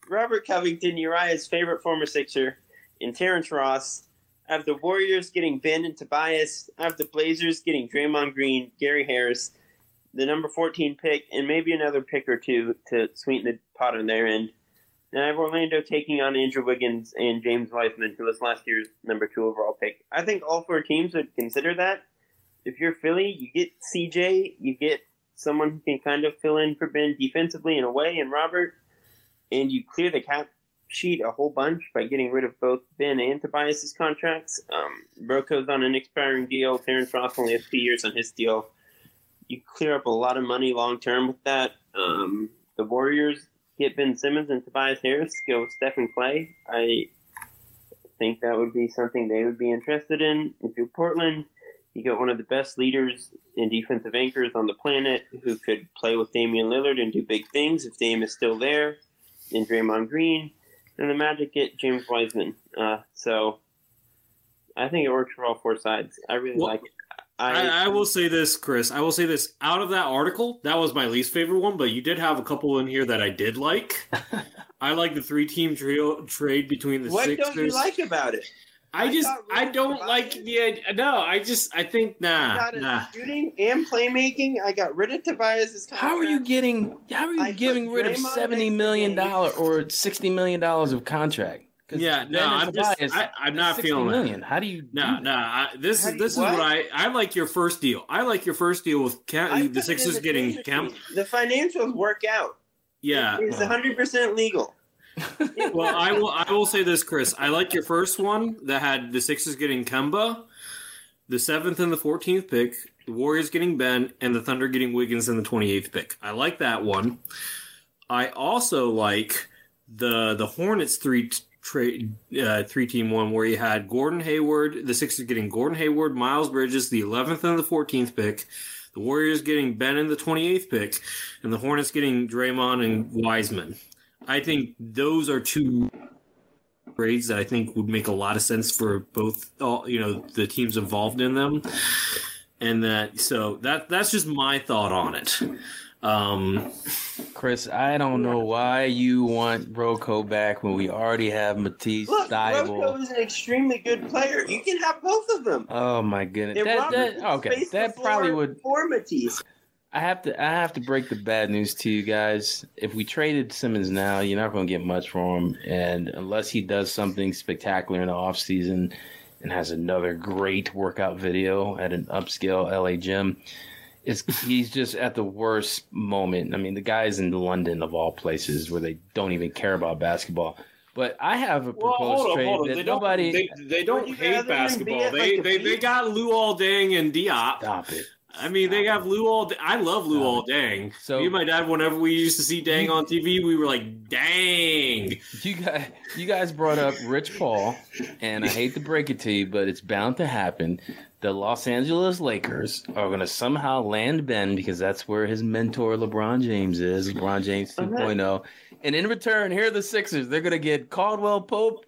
Robert Covington, Uriah's favorite former Sixer, and Terrence Ross. I have the Warriors getting Ben and Tobias. I have the Blazers getting Draymond Green, Gary Harris, the number 14 pick, and maybe another pick or two to sweeten the pot on their end. And I have Orlando taking on Andrew Wiggins and James Wiseman, who was last year's number two overall pick. I think all four teams would consider that. If you're Philly, you get CJ, you get someone who can kind of fill in for Ben defensively in a way, and Robert, and you clear the cap sheet a whole bunch by getting rid of both Ben and Tobias's contracts. Um, Broko's on an expiring deal. Terrence Ross only has two years on his deal. You clear up a lot of money long term with that. Um, the Warriors get Ben Simmons and Tobias Harris, go with Stephen Klay. I think that would be something they would be interested in. If you're Portland, you got one of the best leaders and defensive anchors on the planet who could play with Damian Lillard and do big things if Dame is still there, and Draymond Green. And the Magic get James Wiseman. Uh, so I think it works for all four sides. I really Well, like it. I, I will say this, Chris. I will say this. Out of that article, that was my least favorite one, but you did have a couple in here that I did like. I like the three-team trio, trade between the what Sixers. don't you like about it? I I just, I don't Tobias- like the. idea- No, I just, I think nah, nah. Shooting and playmaking. I got rid of Tobias's. How are you getting? How are you I put getting rid of Draymond seventy next to million Dame. dollar or sixty million dollars of contract? 'Cause Yeah, no, I'm just, Tobias, I, I'm not feeling million. that. How do you? No, do no. I, this How is do this you- is what what? I I like your first deal. I like your first deal with I Cam, the in Sixers the getting trade Cam. The financials work out. Yeah. It's 100 percent legal. Well, I will. I will say this, Chris. I like your first one that had the Sixers getting Kemba, the seventh and the fourteenth pick, the Warriors getting Ben, and the Thunder getting Wiggins in the twenty eighth pick. I like that one. I also like the the Hornets three t- trade uh, three team one where you had Gordon Hayward, the Sixers getting Gordon Hayward, Miles Bridges, the eleventh and the fourteenth pick. The Warriors getting Ben in the 28th pick, and the Hornets getting Draymond and Wiseman. I think those are two trades that I think would make a lot of sense for both all you know the teams involved in them, and that so that that's just my thought on it. Um, Chris, I don't know why you want Rocco back when we already have Matisse Look, Rocco Thybulle. is an extremely good player. You can have both of them. Oh my goodness, And that, that okay, that probably would. for Matisse. I have to I have to break the bad news to you guys. If we traded Simmons now, you're not going to get much for him, and unless he does something spectacular in the offseason and has another great workout video at an upscale LA gym, it's he's just at the worst moment. I mean, the guy's in London of all places where they don't even care about basketball. But I have a proposed trade that They nobody don't, they, they don't hate rather him be basketball. at, They like, the they, they got Luol Deng and Diop. stop it. I mean, they have Lou All. I love Lou Stop All Dang. So- me and my dad, whenever we used to see Dang on TV, we were like, "Dang!" You guys, you guys brought up Rich Paul, and I hate to break it to you, but it's bound to happen. The Los Angeles Lakers are going to somehow land Ben because that's where his mentor LeBron James is, LeBron James 2.0. And in return, here are the Sixers. They're going to get Caldwell Pope,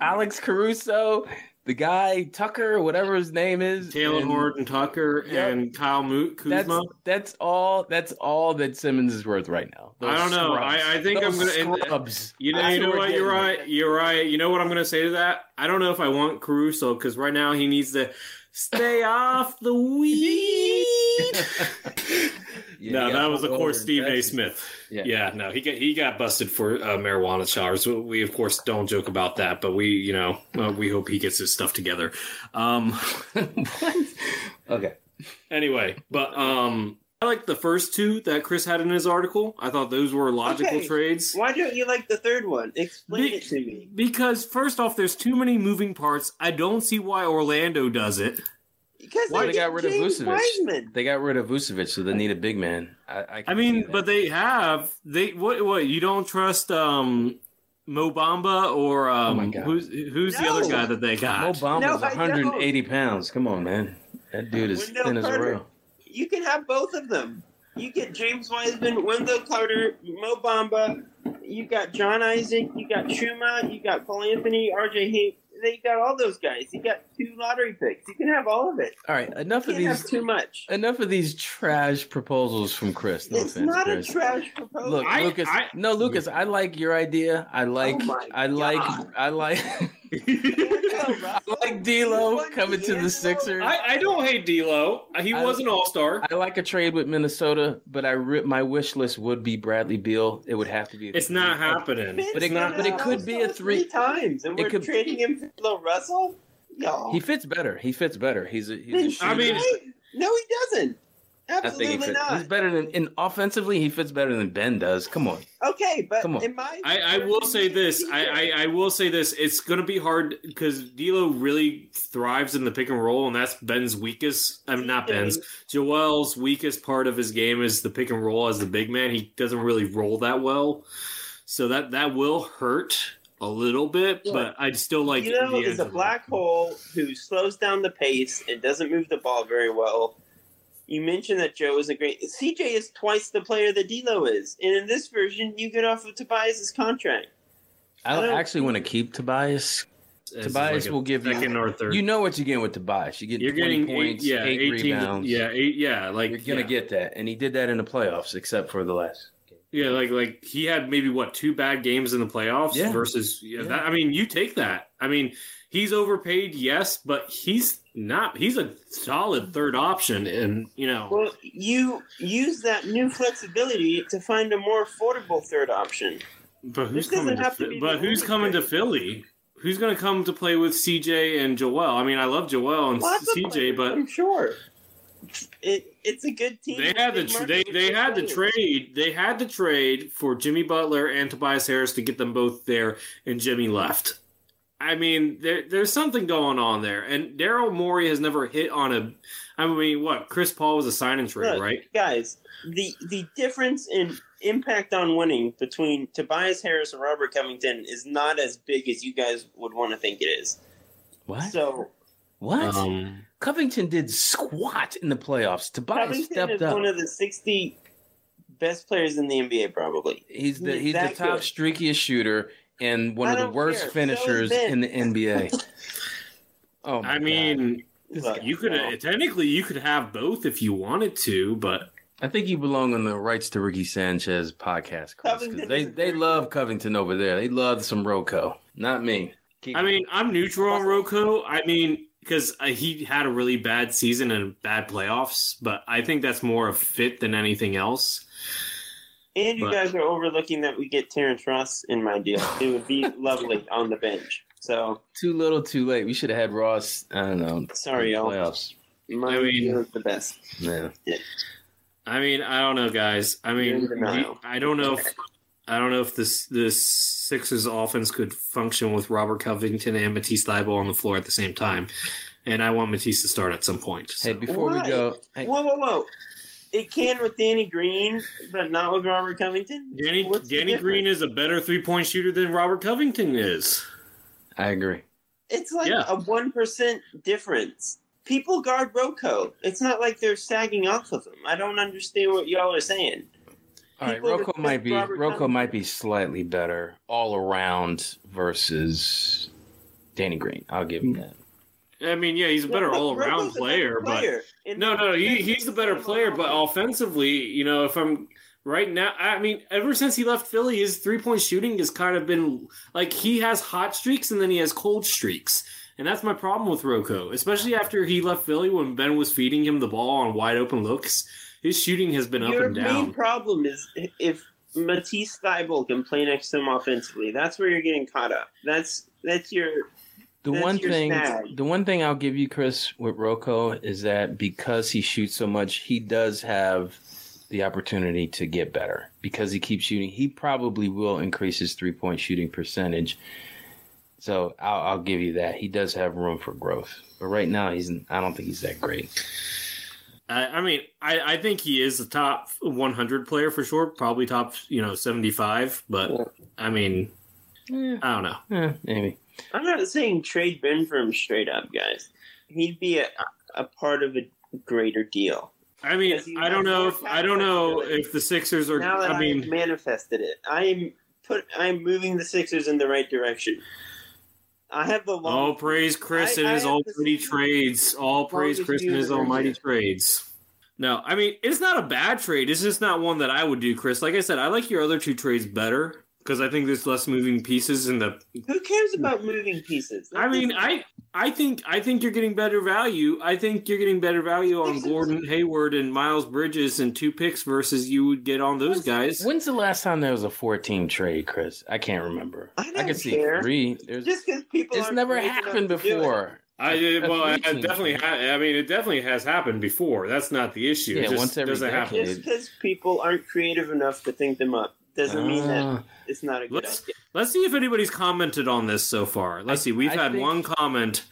Alex Caruso, the guy Tucker, whatever his name is, Taylor and Horton Tucker Yep. and Kyle Moot That's Kuzma. that's all. That's all that Simmons is worth right now. I don't know. I- I think Those I'm gonna- and- scrubs. You know, you know what? You're getting. right. You're right. You know what I'm going to say to that? I don't know if I want Caruso because right now he needs to stay off the weed. Yeah, no, that was of course Steve A. Smith. Yeah. Yeah. no, he got he got busted for uh, marijuana charges. So We of course don't joke about that, but we you know uh, we hope he gets his stuff together. Um, what? Okay. anyway, but um, I like the first two that Chris had in his article. I thought those were logical Okay. trades. Why don't you like the third one? Explain Be- it to me. Because first off, there's too many moving parts. I don't see why Orlando does it. Because Why they, they got rid of Vucevic? Wiseman. They got rid of Vucevic, so they need a big man. I, I, I mean, but they have they what what you don't trust um Mo Bamba or um Oh my God. who's who's the other guy that they Mo got? Bamba's No, I 180 pounds. Come on, man. That dude is Wendell thin as a rail. You can have both of them. You get James Wiseman, Wendell Carter, Mo Bamba. You got John Isaac. You got Chuma. You got Paul Anthony, R.J. Hayes. They got all those guys. You got two lottery picks. You can have all of it. All right, enough You of these. have too much. Enough of these trash proposals from Chris. No it's offense, not Chris. a trash proposal. Look, I- Lucas. I- no, Lucas. I like your idea. I like. Oh I like. God. I like. I like D'Lo coming to the Sixers. I, I don't hate D'Lo. He I- was an All Star. I like a trade with Minnesota, but I re- my wish list would be Bradley Beal. It would have to be. a It's not happening. But it- not, but it could be a three- times, and it we're could- trading him for Bill Russell. No, He fits better. He fits better. He's a. He's a shooter. I mean- no, he doesn't. I think he Absolutely fits. not. He's better than in offensively. He fits better than Ben does. Come on. Okay, but Come on. in my I, I will say this. I, I, I will say this. It's going to be hard because D'Lo really thrives in the pick and roll, and that's Ben's weakest. I'm mean, not Ben's. Joel's weakest part of his game is the pick and roll as the big man. He doesn't really roll that well, so that that will hurt a little bit. Yeah. But I'd still like. you know, is a black hole who slows down the pace and doesn't move the ball very well. You mentioned that Joe is a great. CJ is twice the player that D'Lo is, and in this version, you get off of Tobias's contract. I I don't- actually want to keep Tobias. As Tobias like will give you- second or third. You know what you're getting with Tobias. You get You're 20 getting points, eight, yeah, eight 18, rebounds. yeah, eight, yeah. Like You're gonna yeah. get that, and he did that in the playoffs, except for the last. game. Yeah, like like he had maybe what two bad games in the playoffs Yeah. versus yeah, Yeah. That, I mean, you take that. I mean, he's overpaid, yes, but he's not. He's a solid third option, and you know, Well, you use that new flexibility to find a more affordable third option. but who's this coming? To, to but who's coming to. Philly? Who's going to come to play with CJ and Joel? I mean, I love Joel and of CJ, but I'm sure it, it's a good team. They had the they they had the trade they had the trade for Jimmy Butler and Tobias Harris to get them both there, and Jimmy left. I mean, there there's something going on there, and Daryl Morey has never hit on a. I mean, what Chris Paul was a sign and trade, right? guys? The the difference in impact on winning between Tobias Harris and Robert Covington is not as big as you guys would want to think it is. What? So what? Um, Covington did squat in the playoffs. Tobias Covington stepped is up. one of the sixty best players in the NBA, probably. he's the he's he's the top good. streakiest shooter and one I of the worst care. Finishers Ben. in the NBA. Oh, my I mean, Look, you could no. technically you could have both if you wanted to, but I think you belong on the Rights to Ricky Sanchez podcast. Chris, 'cause Covington they they love Covington over there. They love some Rocco, not me. Keep- I mean, I'm neutral on Rocco. I mean, because uh, he had a really bad season and bad playoffs, but I think that's more a fit than anything else. And you But- guys are overlooking that we get Terrence Ross in my deal. It would be lovely on the bench. So too little, too late. We should have had Ross. I don't know. sorry, y'all. Playoffs. My I mean- deal is the best. Yeah. I mean, I don't know, guys. I mean, denial. I don't know if I don't know if this this Sixers offense could function with Robert Covington and Matisse Thybulle on the floor at the same time. And I want Matisse to start at some point. so. Hey, before Why? we go, hey, Whoa, whoa, whoa! It can with Danny Green, but not with Robert Covington. Danny What's Danny? Green is a better three point shooter than Robert Covington is. I agree. It's like Yeah. a one percent difference. People guard Rocco. It's not like they're sagging off of him. I don't understand what y'all are saying. All right, People Rocco might be Robert Rocco Covington. might be slightly better all around versus Danny Green. I'll give him hmm. that. I mean, yeah, he's a better all around better player, but No, no, he, he's the better player, but offensively, you know, if I'm right now, I mean, ever since he left Philly, his three point shooting has kind of been like he has hot streaks and then he has cold streaks. And that's my problem with Rocco, especially after he left Philly when Ben was feeding him the ball on wide open looks. His shooting has been up Your and main down. problem is if Matisse Thybulle can play next to him offensively. That's where you're getting caught up. That's that's your The That's one thing, snag. the one thing I'll give you, Chris, with Rocco is that because he shoots so much, he does have the opportunity to get better because he keeps shooting. He probably will increase his three point shooting percentage. So I'll, I'll give you that. He does have room for growth, but right now he's. I don't think he's that great. I, I mean, I, I think he is a top 100 player for sure, probably top, you know, 75. But I mean, Eh, I don't know. eh, maybe. I'm not saying trade Ben for him straight up, guys. He'd be a, a part of a greater deal. I mean, I don't know if I don't know if the Sixers are. now that I I mean, have manifested it, I'm put. I'm moving the Sixers in the right direction. I have the long. all praise Chris and his almighty trades. All praise Chris and his almighty trades. No, I mean it's not a bad trade. It's just not one that I would do, Chris. Like I said, I like your other two trades better. Because I think there's less moving pieces in the. Who cares about moving pieces? That I mean, doesn't- I I think I think you're getting better value. I think you're getting better value on Gordon Hayward and Miles Bridges and two picks versus you would get on those guys. When's the last time there was a 14 trade, Chris? I can't remember. I I don't can see care. three. There's, just because people it's never happened to do it. before. I uh, A well, I, definitely. Ha- I mean, it definitely has happened before. That's not the issue. Yeah, it just once every doesn't happen. decade. Just because people aren't creative enough to think them up doesn't mean that Ah. it's not a good Let's idea. let's see if anybody's commented on this so far. Let's I- see. We've I had think- one comment.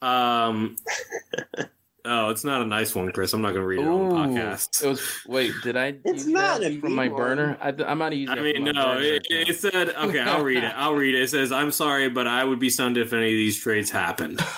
Um. oh, it's not a nice one, Chris. I'm not going to read it on the podcast. it was. Wait, did I? It's not that a from my one. burner. I, I might have used. I mean, no, it, it said, okay, I'll read it. I'll read it. It says, I'm sorry, but I would be stunned if any of these trades happened.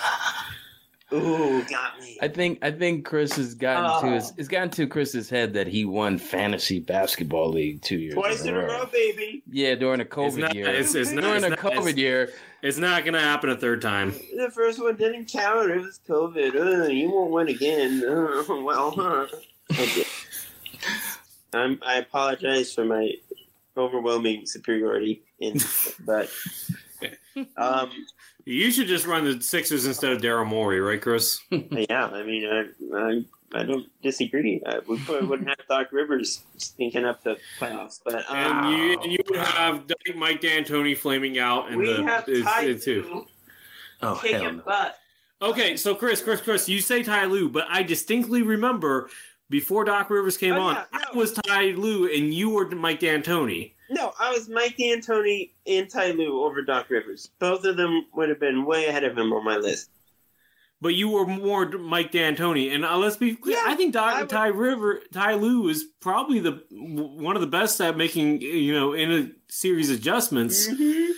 Ooh, got me. I think I think Chris has gotten to his Oh. it's gotten to Chris's head that he won fantasy basketball league two years Twice in a row, baby. Yeah, during a COVID It's not, year. it's, it's not, during it's the not, COVID it's, year, it's not going to happen a third time. The first one didn't count. It was COVID. Uh, you won't win again. Uh, well, huh? Okay. I'm, I apologize for my overwhelming superiority, in, but um, You should just run the Sixers instead of Daryl Morey, right, Chris? yeah. I mean, I, I, I don't disagree. Uh, we probably wouldn't have Doc Rivers stinking up the playoffs, but um, And you, and you would have Mike D'Antoni flaming out, and we the have it's- Ty it's too. Lue Oh, hell no. butt. Okay, so Chris, Chris, Chris, you say Ty Lue, but I distinctly remember before Doc Rivers came Oh, on, yeah, I was Ty Lue and you were Mike D'Antoni. No, I was Mike D'Antoni and Ty Lue over Doc Rivers. Both of them would have been way ahead of him on my list. But you were more Mike D'Antoni, and uh, let's be clear. Yeah, I think Doc, I would- Ty River, Ty Lue is probably the one of the best at making you know in a series adjustments. Mm-hmm.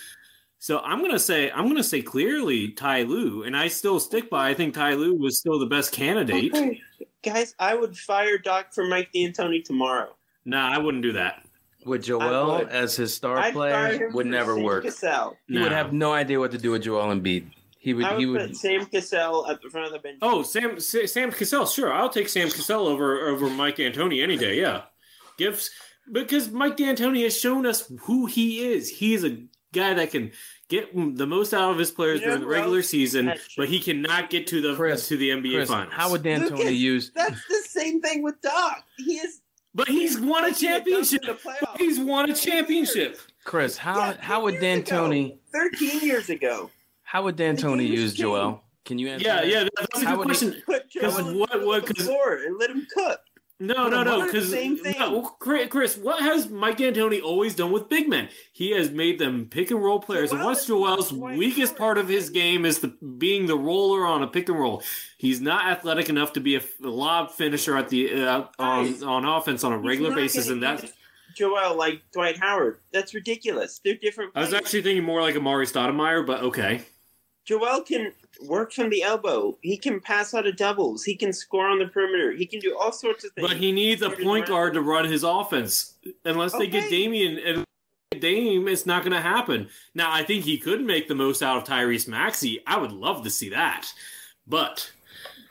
So I'm gonna say I'm gonna say clearly Ty Lue, and I still stick by. I think Ty Lue was still the best candidate. Okay. Guys, I would fire Doc for Mike D'Antoni tomorrow. Nah, I wouldn't do that. With Joel would. as his star I'd player would never Sam work. Cassell. He would have no idea what to do with Joel Embiid. He would. I would, He put would. Sam Cassell at the front of the bench. Oh, Sam Sam Cassell, sure, I'll take Sam Cassell over over Mike D'Antoni any day. Yeah, gives because Mike D'Antoni has shown us who he is. He is a guy that can get the most out of his players You know during the regular else season, but he cannot get to the Chris, to the NBA Chris, finals. how would Lucas, D'Antoni use? That's the same thing with Doc. He is. But he's won a making dunk in championship. He's won a championship. years. Chris, how Yeah, how would 10 years. D'Antoni? Thirteen years ago. How would D'Antoni game use. Joel? Can you answer? Yeah, that? yeah, that's a How good would he- question. Put Joel 'Cause in the what- what- of the 'cause- floor and let him cook. No, no, no, because Same thing. no, Chris, what has Mike D'Antoni always done with big men? He has made them pick and roll players. and Joel what's is Joel's weakest part of his game is the being the roller on a pick and roll. He's not athletic enough to be a, lob finisher at the uh, on on offense on a regular basis, and that's. Joel like Dwight Howard. That's ridiculous. They're different. I was actually thinking more like Amar'e Stoudemire, but okay. Joel can work from the elbow. He can pass out of doubles. He can score on the perimeter. He can do all sorts of things. But he needs a point guard to run his offense. Unless they get Okay. Damian and Dame, it's not going to happen. Now, I think he could make the most out of Tyrese Maxey. I would love to see that. But,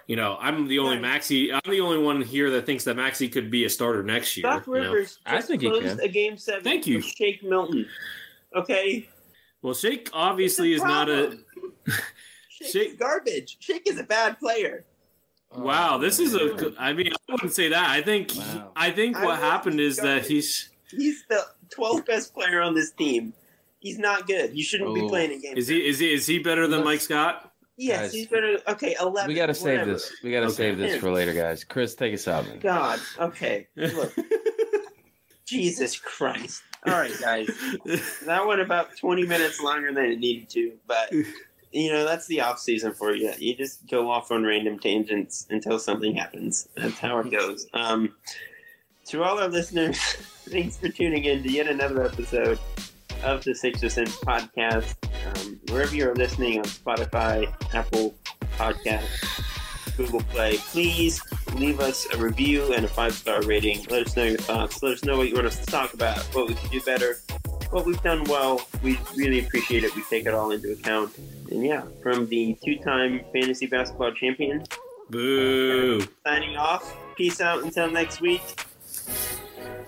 you know, I'm the only Right. Maxey. I'm the only one here that thinks that Maxey could be a starter next year. Doc you know? Rivers I just think he closed can. a game seven. Thank you. Shake Milton. Okay, Well, Shake obviously is It's not a. problem. Shake- garbage. Shake is a bad player. Oh, wow, this is a. I mean, I wouldn't say that. I think. Wow. I think what would happened is that he's. He's the 12th best player on this team. He's not good. You shouldn't be Oh. playing a game. Is he? Is he? Is he better than Mike Scott? Yes, Guys. he's better. Okay, 11. We got to save whatever. this. We got to Okay. save this for later, guys. Chris, take us out, man. God. Okay. Look. Jesus Christ. All right, guys. That went about 20 minutes longer than it needed to, but you know, that's the off season for you. You just go off on random tangents until something happens. That's how it goes. Um, to all our listeners, thanks for tuning in to yet another episode of the Sixer Sense podcast. Um, wherever you're listening on Spotify, Apple Podcasts, Google Play, please leave us a review and a five star rating. Let us know your thoughts. Let us know what you want us to talk about, what we can do better, what we've done well. We really appreciate it. We take it all into account. And yeah, from the two time fantasy basketball champion, Boo. signing off. Peace out until next week.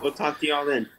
We'll talk to y'all then.